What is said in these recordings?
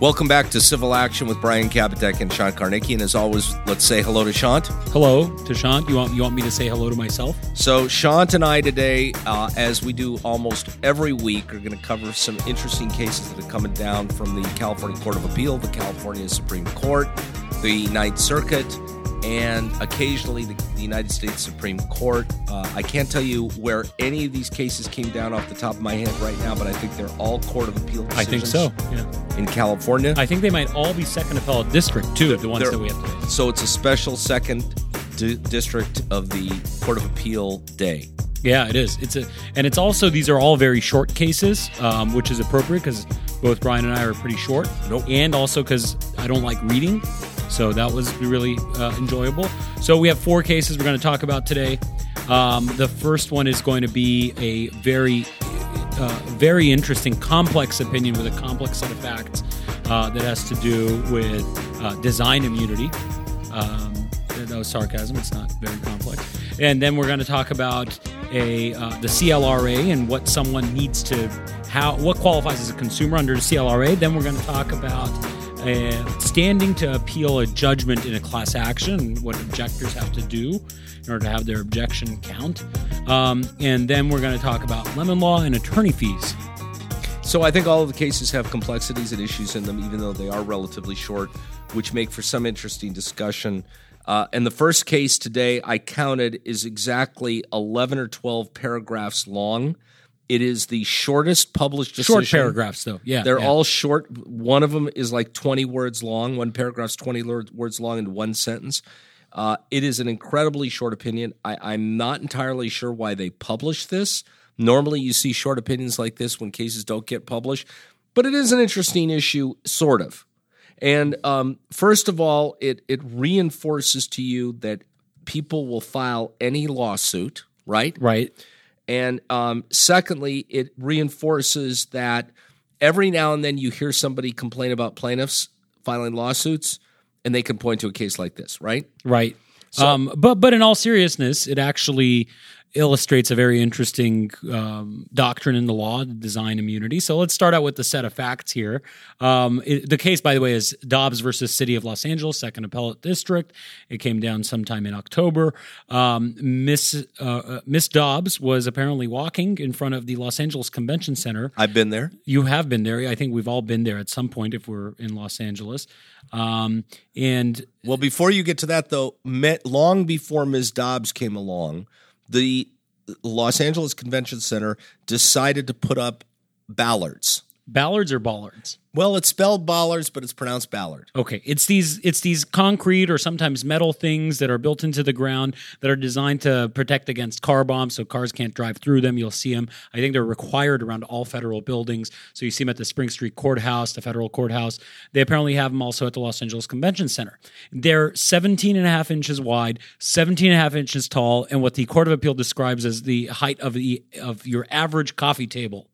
Welcome back to Civil Action with Brian Kapitek and Sean Karnicki. And as always, let's say hello to Sean. Hello to Sean. You want you want me to say hello to myself? So Sean and I today, uh, as we do almost every week, are going to cover some interesting cases that are coming down from the California Court of Appeal, the California Supreme Court, the Ninth Circuit, and occasionally the, the United States Supreme Court. Uh, I can't tell you where any of these cases came down off the top of my head right now, but I think they're all Court of Appeal decisions. I think so. Yeah. In California. I think they might all be second appellate district too. The ones that we have today. So it's a special second di- district of the Court of Appeal day. Yeah, it is. It's a and it's also these are all very short cases, um, which is appropriate because both Brian and I are pretty short. Nope. And also because I don't like reading, so that was really uh, enjoyable. So we have four cases we're going to talk about today. Um, the first one is going to be a very, uh, very interesting, complex opinion with a complex set of facts uh, that has to do with uh, design immunity. Um, that was sarcasm. It's not very complex. And then we're going to talk about a uh, the CLRA and what someone needs to how what qualifies as a consumer under the CLRA. Then we're going to talk about standing to appeal a judgment in a class action what objectors have to do in order to have their objection count. Um, and then we're going to talk about lemon law and attorney fees. So I think all of the cases have complexities and issues in them, even though they are relatively short, which make for some interesting discussion. Uh, and the first case today I counted is exactly 11 or 12 paragraphs long. It is the shortest published decision. Short paragraphs, though. Yeah, They're yeah. all short. One of them is like 20 words long. One paragraph's 20 words long in one sentence. Uh, it is an incredibly short opinion. I, I'm not entirely sure why they published this. Normally, you see short opinions like this when cases don't get published, but it is an interesting issue, sort of. And um, first of all, it it reinforces to you that people will file any lawsuit, right? right. And um, secondly, it reinforces that every now and then you hear somebody complain about plaintiffs filing lawsuits, and they can point to a case like this, right? Right. um, but but in all seriousness, it actually illustrates a very interesting um, doctrine in the law, design immunity. So let's start out with the set of facts here. Um, it- the case, by the way, is Dobbs versus City of Los Angeles, Second Appellate District. It came down sometime in October. Um, Miss uh, uh, Miss Dobbs was apparently walking in front of the Los Angeles Convention Center I've been there. you have been there. I think we've all been there at some point if we're in Los Angeles. Um, and Well, before you get to that, though, met, long before Ms. Dobbs came along, the Los Angeles Convention Center decided to put up ballards. Ballards or bollards? Well, it's spelled bollards, but it's pronounced ballard. Okay, it's these it's these concrete or sometimes metal things that are built into the ground that are designed to protect against car bombs, so cars can't drive through them. You'll see them. I think they're required around all federal buildings. So you see them at the Spring Street Courthouse, the federal courthouse. They apparently have them also at the Los Angeles Convention Center. They're 17 and a half inches wide, 17 and a half inches tall, and what the Court of Appeal describes as the height of the of your average coffee table.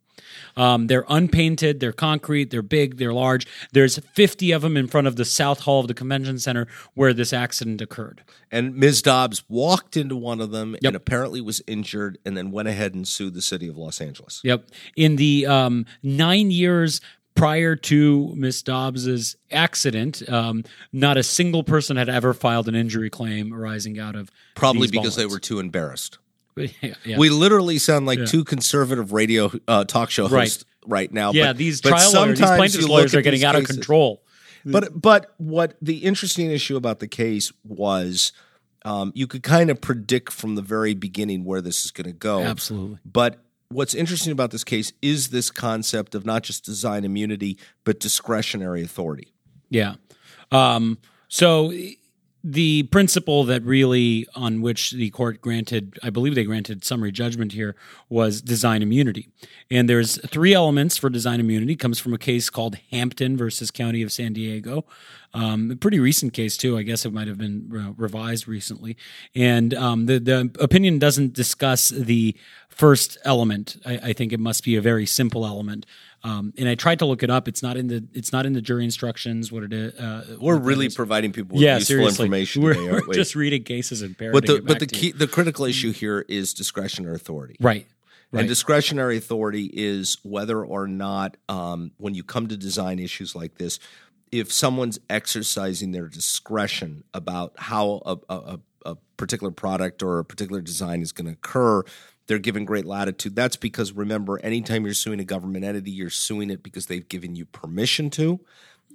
Um, they're unpainted, they're concrete, they're big, they're large. There's 50 of them in front of the South Hall of the convention center where this accident occurred. And Ms. Dobbs walked into one of them and apparently was injured and then went ahead and sued the city of Los Angeles. Yep. In the um, nine years prior to Miss Dobbs's accident, um, not a single person had ever filed an injury claim arising out of Probably because they were too embarrassed. Yeah, yeah. We literally sound like two conservative radio uh, talk show hosts right, now. yeah, but- these but trial lawyers, these plaintiffs lawyers are getting out of control. But but what the interesting issue about the case was, um, you could kind of predict from the very beginning where this is going to go. Absolutely. But what's interesting about this case is this concept of not just design immunity but discretionary authority. Yeah. Um, so the principle that really on which the court granted, I believe they granted summary judgment here, was design immunity. And there's three elements for design immunity. It comes from a case called Hampton versus County of San Diego. Um, a pretty recent case too. I guess it might have been uh, revised recently. And um, the the opinion doesn't discuss the first element. I, I think it must be a very simple element. Um, and I tried to look it up. It's not in the it's not in the jury instructions. What it is. Uh, We're really providing people with yeah, useful seriously. information We're, today, we're we? just reading cases and parroting but the it but the to you. key the critical issue here is discretionary authority. right. Right. And discretionary authority is whether or not, um, when you come to design issues like this, if someone's exercising their discretion about how a, a, a particular product or a particular design is going to occur, they're given great latitude. That's because remember, anytime you're suing a government entity, you're suing it because they've given you permission to.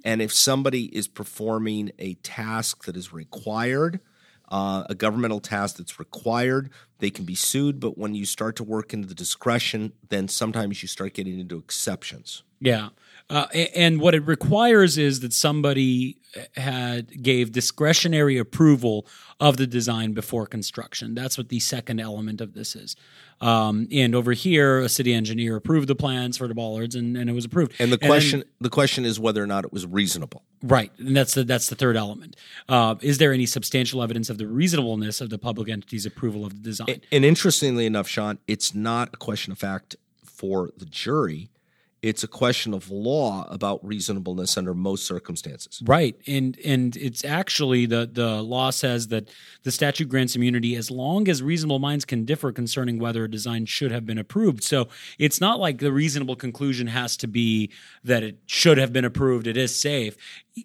And if somebody is performing a task that is required, uh, a governmental task that's required, they can be sued. But when you start to work into the discretion, then sometimes you start getting into exceptions. Yeah. Uh, and what it requires is that somebody had gave discretionary approval of the design before construction. That's what the second element of this is. Um, and over here, a city engineer approved the plans for the bollards, and, and it was approved. And the then- question the question is whether or not it was reasonable. Right, and that's the that's the third element. Uh, is there any substantial evidence of the reasonableness of the public entity's approval of the design? And interestingly enough, Sean, it's not a question of fact for the jury. It's a question of law about reasonableness under most circumstances. Right, and and it's actually the the law says that the statute grants immunity as long as reasonable minds can differ concerning whether a design should have been approved. So it's not like the reasonable conclusion has to be that it should have been approved. It is safe.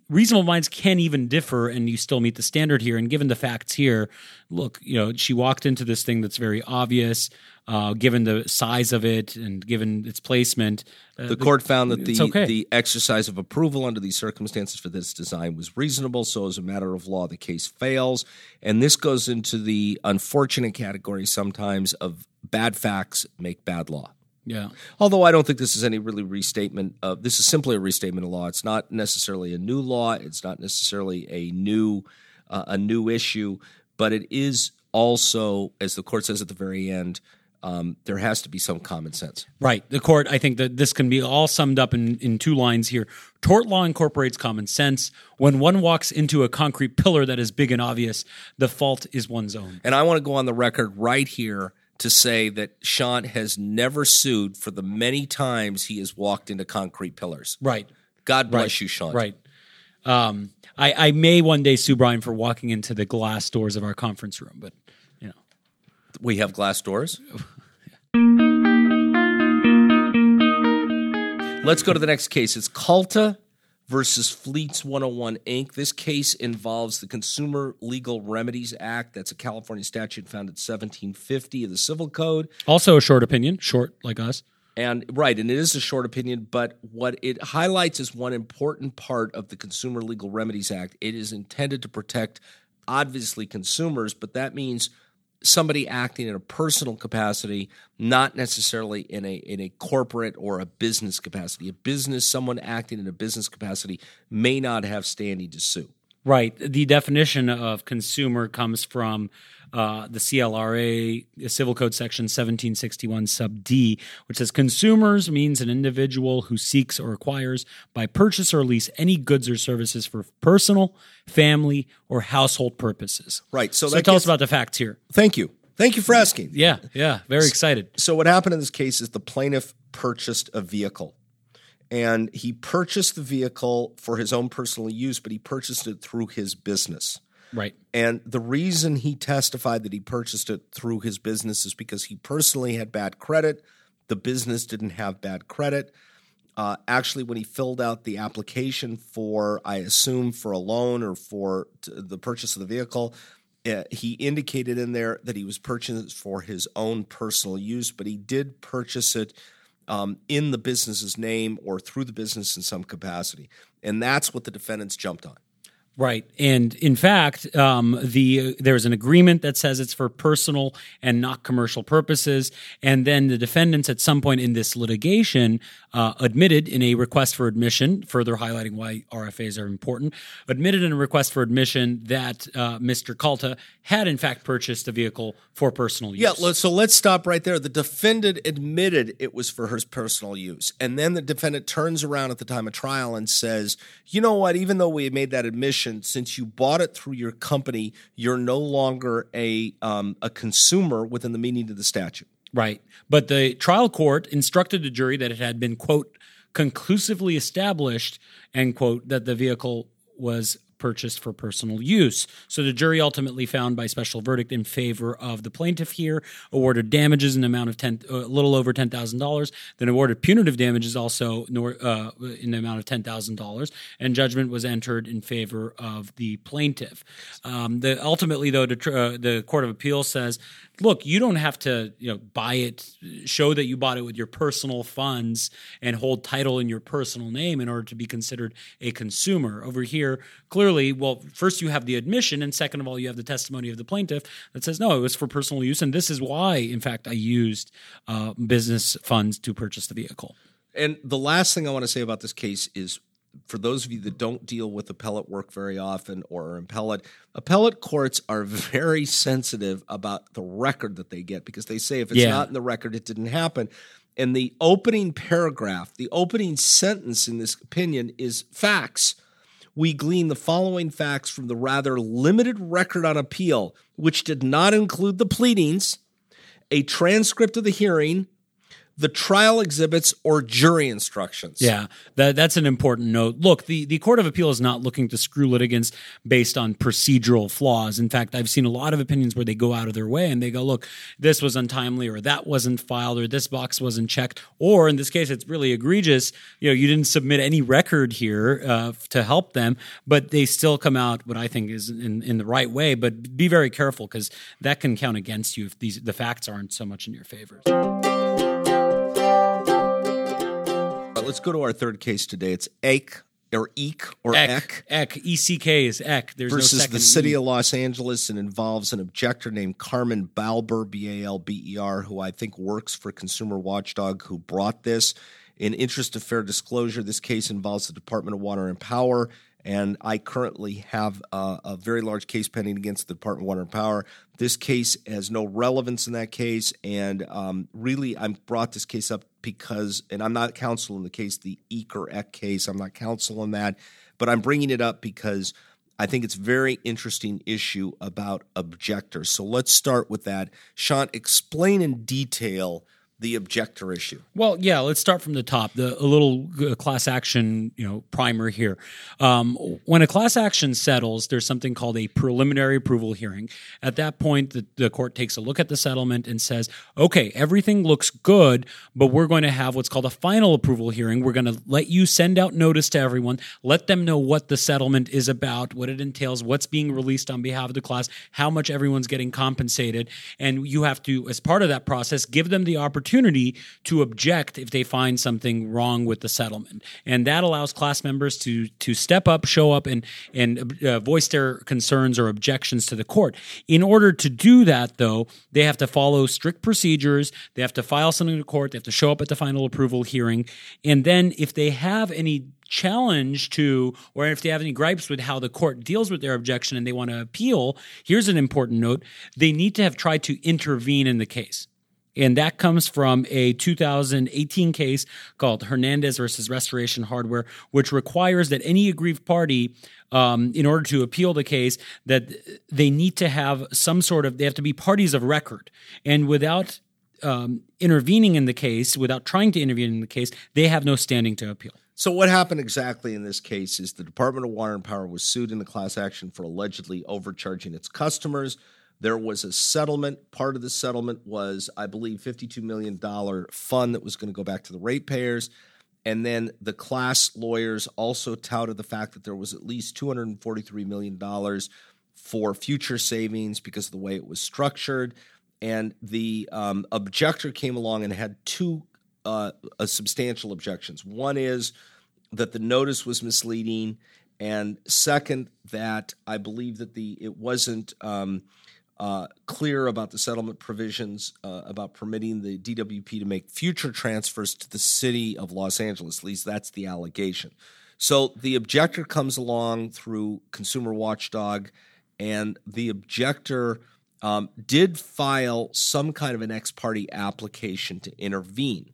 Reasonable minds can even differ, and you still meet the standard here. And given the facts here, look, you know, she walked into this thing that's very obvious. Uh, given the size of it and given its placement, uh, The court found that the okay. the exercise of approval under these circumstances for this design was reasonable. So, as a matter of law, the case fails, and this goes into the unfortunate category sometimes of bad facts make bad law. yeah. Although I don't think this is any really restatement of this is simply a restatement of law. It's not necessarily a new law. It's not necessarily a new uh, a new issue, but it is also, as the court says at the very end, um, there has to be some common sense. Right. The court, I think that this can be all summed up in, in two lines here. Tort law incorporates common sense. When one walks into a concrete pillar that is big and obvious, the fault is one's own. And I want to go on the record right here to say that Sean has never sued for the many times he has walked into concrete pillars. Right. God bless Right. you, Sean. Right. Um, I, I may one day sue Brian for walking into the glass doors of our conference room, but. We have glass doors. Let's go to the next case. It's Calta versus Fleets 101 Inc. This case involves the Consumer Legal Remedies Act. That's a California statute found at 1750 of the Civil Code. Also a short opinion, short like us. And right, and it is a short opinion, but what it highlights is one important part of the Consumer Legal Remedies Act. It is intended to protect, obviously, consumers, but that means somebody acting in a personal capacity, not necessarily in a in a corporate or a business capacity. A business, someone acting in a business capacity, may not have standing to sue. Right. The definition of consumer comes from uh, the CLRA, Civil Code Section 1761 sub D, which says consumers means an individual who seeks or acquires by purchase or lease any goods or services for personal, family, or household purposes. Right. So, So tell us about the facts here. Thank you. Thank you for asking. Yeah, yeah, very excited. So what happened in this case is the plaintiff purchased a vehicle. And he purchased the vehicle for his own personal use, but he purchased it through his business. Right. And the reason he testified that he purchased it through his business is because he personally had bad credit. The business didn't have bad credit. Uh, actually, when he filled out the application for, I assume, for a loan or for t- the purchase of the vehicle, uh, he indicated in there that he was purchasing it for his own personal use, but he did purchase it um, in the business's name or through the business in some capacity. And that's what the defendants jumped on. Right, and in fact, um, the there's an agreement that says it's for personal and not commercial purposes, and then the defendants at some point in this litigation uh, admitted in a request for admission, further highlighting why RFAs are important, admitted in a request for admission that uh, Mr. Calta had in fact purchased a vehicle for personal use. Yeah, so let's stop right there. The defendant admitted it was for his personal use. And then the defendant turns around at the time of trial and says, you know what, even though we made that admission, since you bought it through your company, you're no longer a, um, a consumer within the meaning of the statute. Right. But the trial court instructed the jury that it had been, quote, conclusively established, end quote, that the vehicle was purchased for personal use. So the jury ultimately found by special verdict in favor of the plaintiff here, awarded damages in the amount of 10, a little over $10,000, then awarded punitive damages also uh, in the amount of $10,000, and judgment was entered in favor of the plaintiff. Um, the, ultimately, though, the, uh, the Court of Appeal says look, you don't have to, you know, buy it, show that you bought it with your personal funds and hold title in your personal name in order to be considered a consumer. Over here, clearly, well, first you have the admission, and second of all, you have the testimony of the plaintiff that says, no, it was for personal use, and this is why, in fact, I used uh, business funds to purchase the vehicle. And the last thing I want to say about this case is for those of you that don't deal with appellate work very often or are appellate, appellate courts are very sensitive about the record that they get because they say if it's yeah. not in the record, it didn't happen. And the opening paragraph, the opening sentence in this opinion is facts. We glean the following facts from the rather limited record on appeal, which did not include the pleadings, a transcript of the hearing, the trial exhibits or jury instructions. Yeah, that, that's an important note. Look, the, the Court of Appeal is not looking to screw litigants based on procedural flaws. In fact, I've seen a lot of opinions where they go out of their way and they go, look, this was untimely or that wasn't filed or this box wasn't checked. Or in this case, it's really egregious. You know, you didn't submit any record here uh, to help them, but they still come out what I think is in, in the right way. But be very careful because that can count against you if these the facts aren't so much in your favor. Let's go to our third case today. It's Eck or Eek or Eck. Eck. E C K is Eck. There's versus no the city e. of Los Angeles and involves an objector named Carmen Balber, B A L B E R, who I think works for Consumer Watchdog, who brought this. In interest of fair disclosure, this case involves the Department of Water and Power and I currently have a, a, very large case pending against the Department of Water and Power. This case has no relevance in that case, and um, really, I brought this case up because, and I'm not counsel in the case, the Eek or Eck case. I'm not counsel in that, but I'm bringing it up because I think it's very interesting issue about objectors. So let's start with that. Sean, explain in detail the objector issue? Well, yeah, let's start from the top. The a little uh, class action, you know, primer here. Um, when a class action settles, there's something called a preliminary approval hearing. At that point, the, the court takes a look at the settlement and says, "Okay, everything looks good, but we're going to have what's called a final approval hearing. We're going to let you send out notice to everyone, let them know what the settlement is about, what it entails, what's being released on behalf of the class, how much everyone's getting compensated, and you have to, as part of that process, give them the opportunity." Opportunity to object if they find something wrong with the settlement, and that allows class members to to step up, show up, and and uh, voice their concerns or objections to the court. In order to do that, though, they have to follow strict procedures. They have to file something to court. They have to show up at the final approval hearing, and then if they have any challenge to, or if they have any gripes with how the court deals with their objection and they want to appeal, here's an important note they need to have tried to intervene in the case. And that comes from a 2018 case called Hernandez versus Restoration Hardware, which requires that any aggrieved party, um, in order to appeal the case, that they need to have some sort of, they have to be parties of record. And without um, intervening in the case, without trying to intervene in the case, they have no standing to appeal. So, what happened exactly in this case is the Department of Water and Power was sued in the class action for allegedly overcharging its customers there was a settlement. Part of the settlement was, I believe, $52 million fund that was going to go back to the ratepayers. And then the class lawyers also touted the fact that there was at least $243 million for future savings because of the way it was structured. And the um, objector came along and had two uh, uh, substantial objections. One is that the notice was misleading, and second, that I believe that the it wasn't um, uh, clear about the settlement provisions uh, about permitting the DWP to make future transfers to the city of Los Angeles. At least that's the allegation. So the objector comes along through Consumer Watchdog, and the objector um, did file some kind of an ex parte application to intervene.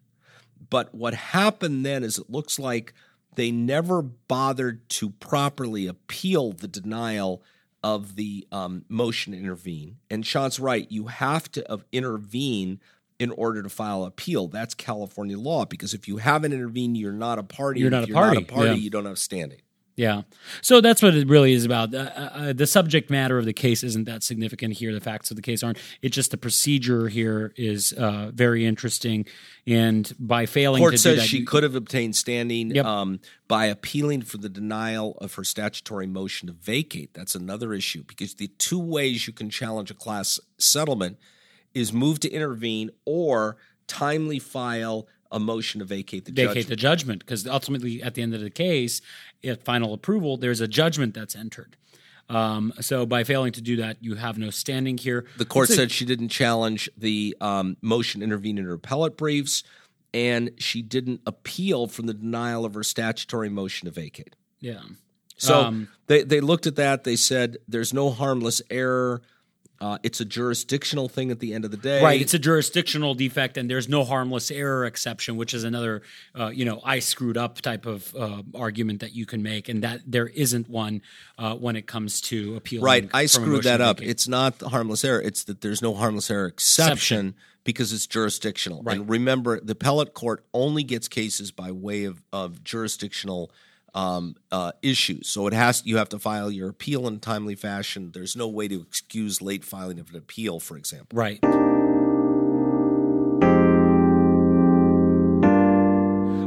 But what happened then is it looks like they never bothered to properly appeal the denial of the um, motion to intervene. And Sean's right, you have to uh, intervene in order to file appeal. That's California law because if you haven't intervened, you're not a party. You're not a party. Not a party. Yeah. You don't have standing. Yeah. So that's what it really is about. Uh, uh, the subject matter of the case isn't that significant here. The facts of the case aren't. It's just the procedure here is uh, very interesting. And by failing Court to says do that, she could have obtained standing Yep. um, by appealing for the denial of her statutory motion to vacate. That's another issue because the two ways you can challenge a class settlement is move to intervene or timely file a motion to vacate the vacate judgment. the judgment because ultimately at the end of the case at final approval there's a judgment that's entered um, so by failing to do that you have no standing here The court a- said she didn't challenge the um, motion intervene in her appellate briefs, and she didn't appeal from the denial of her statutory motion to vacate. yeah So Um, they they looked at that. They said there's no harmless error. Uh, it's a jurisdictional thing at the end of the day. Right, it's a jurisdictional defect, and there's no harmless error exception, which is another, uh, you know, I screwed up type of uh, argument that you can make, and that there isn't one uh, when it comes to appeal. right. I screwed that up. vacate. It's not the harmless error. It's that there's no harmless error exception because it's jurisdictional. Right. And remember, the appellate court only gets cases by way of of jurisdictional. Um, uh, issues. So it has you have to file your appeal in a timely fashion. There's no way to excuse late filing of an appeal, for example. Right.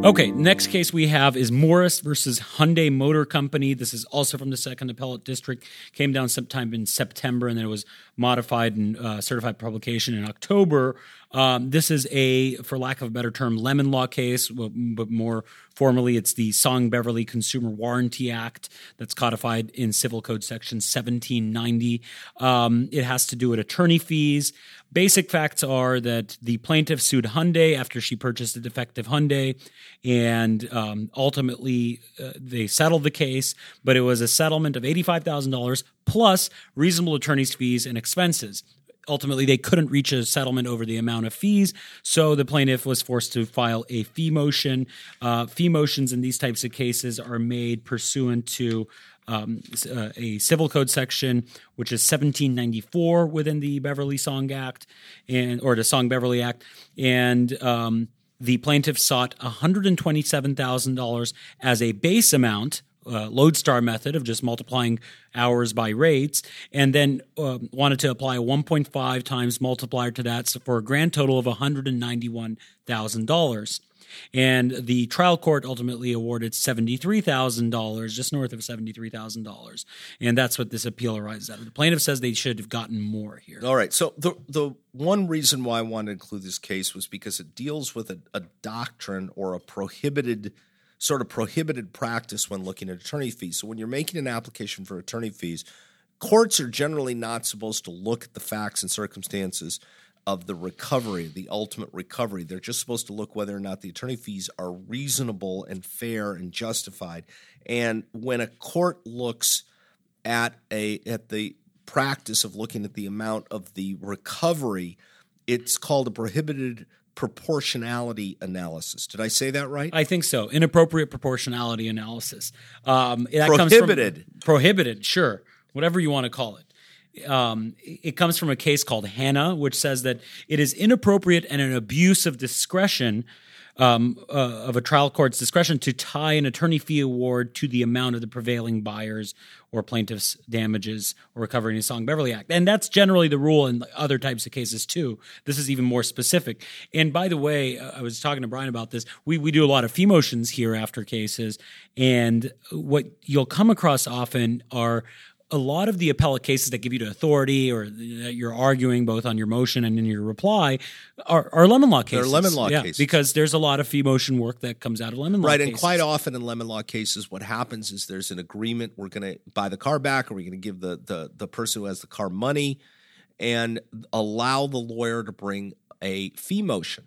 Okay, next case we have is Morris versus Hyundai Motor Company. This is also from the Second Appellate District. Came down sometime in September, and then it was modified and uh, certified publication in October. Um, this is a, for lack of a better term, lemon law case, but more formally, it's the Song Beverly Consumer Warranty Act that's codified in Civil Code Section 1790. Um, it has to do with attorney fees. Basic facts are that the plaintiff sued Hyundai after she purchased a defective Hyundai, and um, ultimately uh, they settled the case. But it was a settlement of eighty-five thousand dollars plus reasonable attorney's fees and expenses. Ultimately, they couldn't reach a settlement over the amount of fees, so the plaintiff was forced to file a fee motion. Uh, fee motions in these types of cases are made pursuant to um, uh, a civil code section, which is 1794 within the Beverly Song Act, and or the Song Beverly Act, and um, the plaintiff sought $127,000 as a base amount. Uh, lodestar method of just multiplying hours by rates, and then um, wanted to apply a 1.5 times multiplier to that so for a grand total of $191,000. And the trial court ultimately awarded $73,000, just north of $73,000. And that's what this appeal arises out of. The plaintiff says they should have gotten more here. All right. So the the one reason why I wanted to include this case was because it deals with a, a doctrine or a prohibited sort of prohibited practice when looking at attorney fees. So when you're making an application for attorney fees, courts are generally not supposed to look at the facts and circumstances of the recovery, the ultimate recovery. They're just supposed to look whether or not the attorney fees are reasonable and fair and justified. And when a court looks at a at the practice of looking at the amount of the recovery, it's called a prohibited proportionality analysis. Did I say that right? I think so. Inappropriate proportionality analysis. Um, that comes Prohibited. from, prohibited, sure. Whatever you want to call it. Um, it comes from a case called Hannah, which says that it is inappropriate and an abuse of discretion um, uh, of a trial court's discretion to tie an attorney fee award to the amount of the prevailing buyer's or plaintiff's damages or recovery in the Song Beverly Act. And that's generally the rule in other types of cases too. This is even more specific. And by the way, uh, I was talking to Brian about this. We, we do a lot of fee motions here after cases. And what you'll come across often are a lot of the appellate cases that give you the authority or that you're arguing both on your motion and in your reply are, are lemon law cases. They're lemon law Yeah, cases. Because there's a lot of fee motion work that comes out of lemon law cases. Right, cases. and quite often in lemon law cases, what happens is there's an agreement. We're going to buy the car back, or we're going to give the, the the person who has the car money, and allow the lawyer to bring a fee motion.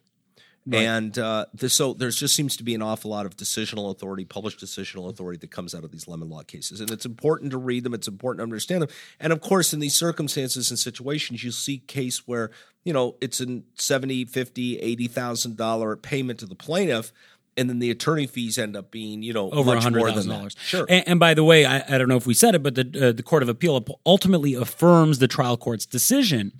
And uh, this, so there just seems to be an awful lot of decisional authority, published decisional authority that comes out of these lemon law cases, and it's important to read them. It's important to understand them, and of course, in these circumstances and situations, you see case where you know it's a 70 50 eighty thousand dollar payment to the plaintiff, and then the attorney fees end up being you know over much hundred more than dollars. Sure. And, and by the way, I, I don't know if we said it, but the uh, the Court of Appeal ultimately affirms the trial court's decision,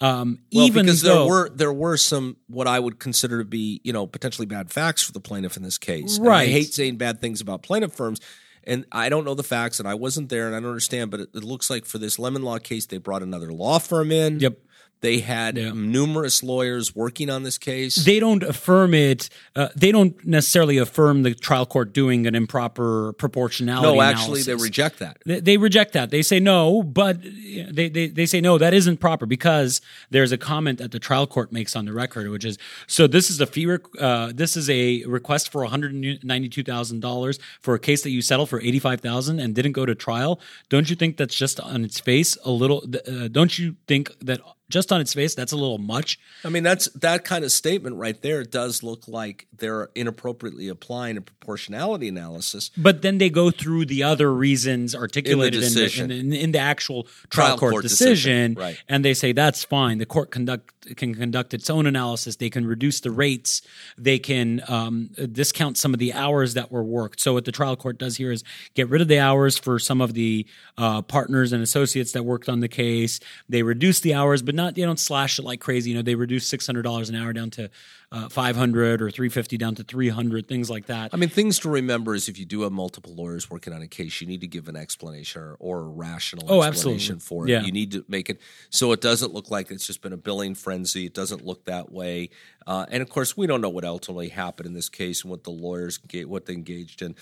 um, Well, even because though there were there were some what I would consider to be you know potentially bad facts for the plaintiff in this case. And I Right. hate saying bad things about plaintiff firms, And I don't know the facts, and I wasn't there, and I don't understand. But it, it looks like for this lemon law case, they brought another law firm in. Yep. They had Yeah. numerous lawyers working on this case. they don't affirm it. Uh, they don't necessarily affirm the trial court doing an improper proportionality. no, actually, they reject that. They, they reject that. They say no, but they, they they say no, that isn't proper because there's a comment that the trial court makes on the record, which is so. This is a fee. Rec- uh, this is a request for one hundred ninety two thousand dollars for a case that you settled for eighty five thousand and didn't go to trial. Don't you think that's just on its face a little? Uh, don't you think that just on its face that's a little much? I mean, that's that kind of statement right there does look like they're inappropriately applying a proportionality analysis. But then they go through the other reasons articulated in the, in the, in, in the actual trial, Trial court, court decision, decision, right. and they say that's fine. The court conduct can conduct its own analysis. They can reduce the rates. They can um, discount some of the hours that were worked. So what the trial court does here is get rid of the hours for some of the uh, partners and associates that worked on the case. They reduce the hours, but not they don't slash it like crazy. You know, they reduce six hundred dollars an hour down to uh, five hundred or three fifty down to three hundred, things like that. I mean, things to remember is if you do have multiple lawyers working on a case, you need to give an explanation or, or a rational Oh, explanation absolutely. for it. Yeah. You need to make it so it doesn't look like it's just been a billing frenzy. It doesn't look that way. Uh, and of course, we don't know what ultimately happened in this case and what the lawyers what they engaged in.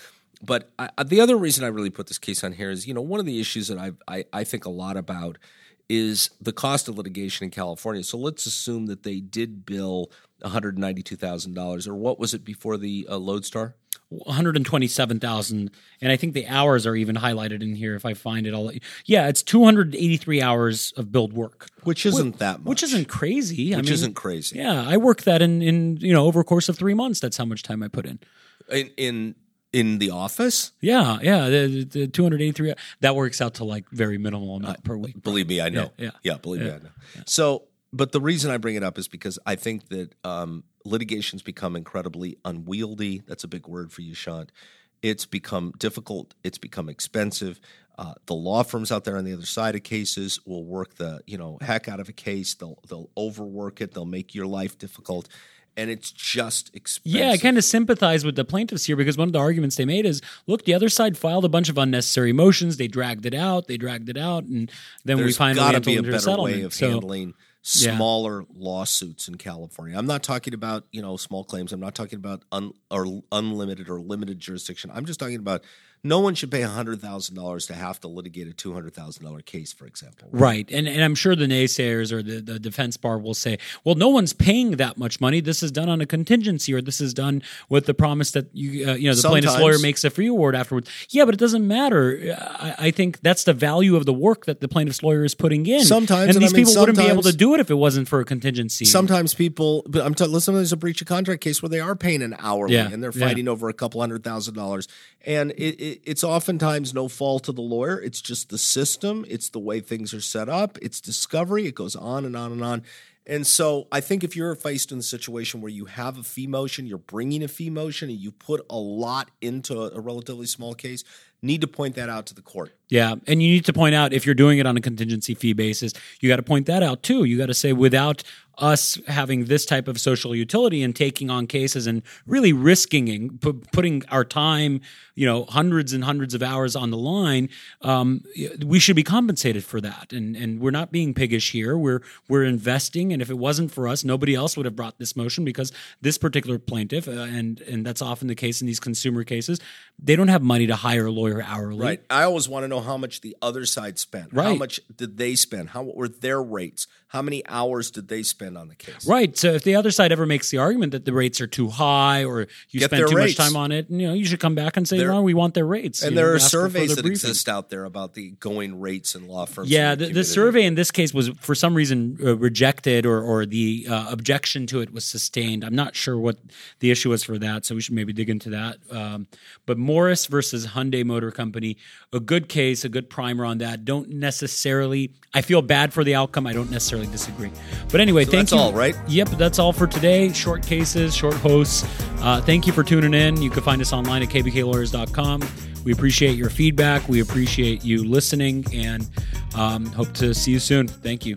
But I, I- the other reason I really put this case on here is, you know, one of the issues that I, I, I think a lot about is the cost of litigation in California. So let's assume that they did bill $192,000 or what was it before the uh, Lodestar? 127,000 and I think the hours are even highlighted in here if I find it all yeah it's 283 hours of build work Which isn't that much. which isn't crazy I Which mean, isn't crazy. yeah I work that in in you know over a course of 3 months that's how much time I put in In, in in the office? yeah yeah the, the 283 that works out to like very minimal amount per week Believe me, I know. Yeah, yeah. believe me, I know. So, but the reason I bring it up is because I think that um, litigation's become incredibly unwieldy. That's a big word for you, Sean. It's become difficult. It's become expensive. Uh, the law firms out there on the other side of cases will work the you know heck out of a case. They'll they'll overwork it. They'll make your life difficult, and it's just expensive. Yeah, I kind of sympathize with the plaintiffs here because one of the arguments they made is, look, the other side filed a bunch of unnecessary motions. They dragged it out. They dragged it out, and then we There's finally got to be a better settlement. way of so, handling Yeah. smaller lawsuits in California. I'm not talking about you know small claims. I'm not talking about un, or unlimited or limited jurisdiction. I'm just talking about no one should pay hundred thousand dollars to have to litigate a two hundred thousand dollar case, for example. Right. And and I'm sure the naysayers or the, the defense bar will say, well, no one's paying that much money. This is done on a contingency or this is done with the promise that you uh, you know the plaintiff's lawyer makes a free award afterwards. Yeah, but it doesn't matter. I, I think that's the value of the work that the plaintiff's lawyer is putting in. Sometimes, and and these I mean, people wouldn't be able to do it if it wasn't for a contingency. Sometimes people, but I'm talking. Listen, there's a breach of contract case where they are paying an hourly, Yeah, and they're yeah. fighting over a couple hundred thousand dollars, and it, it, it's oftentimes no fault of the lawyer. It's just the system. It's the way things are set up. It's discovery. It goes on and on and on. And so I think if you're faced in a situation where you have a fee motion, you're bringing a fee motion, and you put a lot into a, a relatively small case, need to point that out to the court. Yeah, and you need to point out if you're doing it on a contingency fee basis, you got to point that out too. You got to say without us having this type of social utility and taking on cases and really risking pu- putting our time, you know, hundreds and hundreds of hours on the line, um, we should be compensated for that. And and we're not being piggish here. We're we're investing, and if it wasn't for us, nobody else would have brought this motion because this particular plaintiff, uh, and and that's often the case in these consumer cases, they don't have money to hire a hourly. Right. I always want to know how much the other side spent. Right. How much did they spend? How what were their rates? How many hours did they spend on the case? Right. So if the other side ever makes the argument that the rates are too high or you Get spend too rates. much time on it, you know, you should come back and say, There- no, we want their rates. And You there know, are surveys that briefing. exist out there about the going rates in law firms. Yeah, in the, the survey in this case was for some reason uh, rejected or, or the uh, objection to it was sustained. I'm not sure what the issue was for that, so we should maybe dig into that. Um, but Morris versus Hyundai Motor Company, a good case, a good primer on that. Don't necessarily, I feel bad for the outcome. I don't necessarily disagree. But anyway, thank that's you. all, right? Yep, that's all for today. Short cases, short hosts. Uh, thank you for tuning in. You can find us online at kbklawyers.com. We appreciate your feedback. We appreciate you listening and um, hope to see you soon. Thank you.